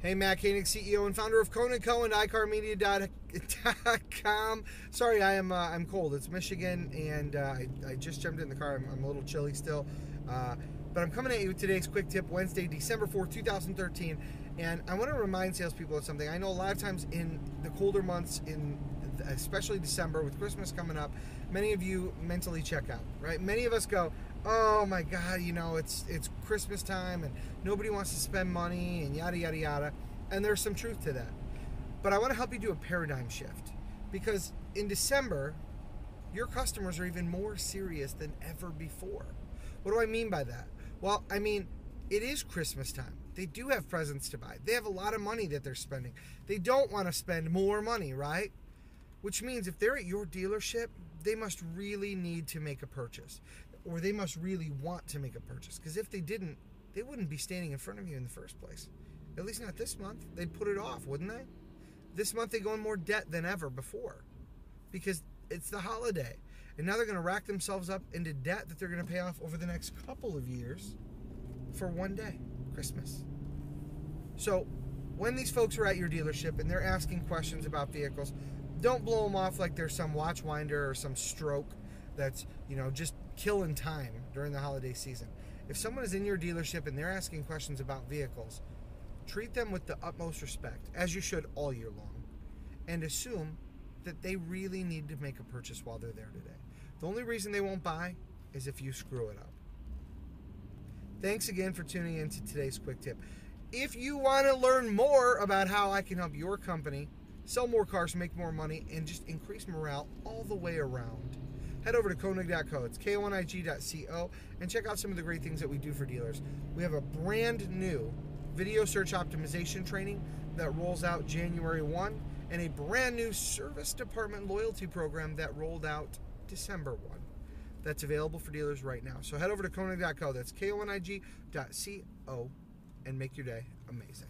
Hey, Matt Konig, CEO and founder of Konig Co. and iCarMedia.com. Sorry, I am uh, I'm cold. It's Michigan, and uh, I, I just jumped in the car. I'm, I'm a little chilly still, uh, but I'm coming at you with today's quick tip, Wednesday, December 4th, 2013. And I want to remind salespeople of something. I know a lot of times in the colder months, in especially December with Christmas coming up, many of you mentally check out, right? Many of us go, oh my god you know it's it's christmas time and nobody wants to spend money and yada yada yada. And there's some truth to that. But i want to help you do a paradigm shift because in december your customers are even more serious than ever before. What do i mean by that? Well i mean it is christmas time. They do have presents to buy. They have a lot of money that they're spending. They don't want to spend more money right? Which means if they're at your dealership they must really need to make a purchase or they must really want to make a purchase. Because if they didn't, they wouldn't be standing in front of you in the first place. At least not this month. They'd put it off, wouldn't they? This month they go in more debt than ever before because it's the holiday. And now they're going to rack themselves up into debt that they're going to pay off over the next couple of years for one day, Christmas. So, when these folks are at your dealership and they're asking questions about vehicles, don't blow them off like they're some watch winder or some stroke that's, you know, just killing time during the holiday season. If someone is in your dealership and they're asking questions about vehicles, treat them with the utmost respect, as you should all year long, and assume that they really need to make a purchase while they're there today. The only reason they won't buy is if you screw it up. Thanks again for tuning in to today's quick tip. If you want to learn more about how I can help your company sell more cars, make more money, and just increase morale all the way around, head over to Konig.co. It's K-O-N-I-G.co and check out some of the great things that we do for dealers. We have a brand new video search optimization training that rolls out January 1 and a brand new service department loyalty program that rolled out December 1. That's available for dealers right now. So head over to Konig.co. That's K-O-N-I-G.co and make your day amazing.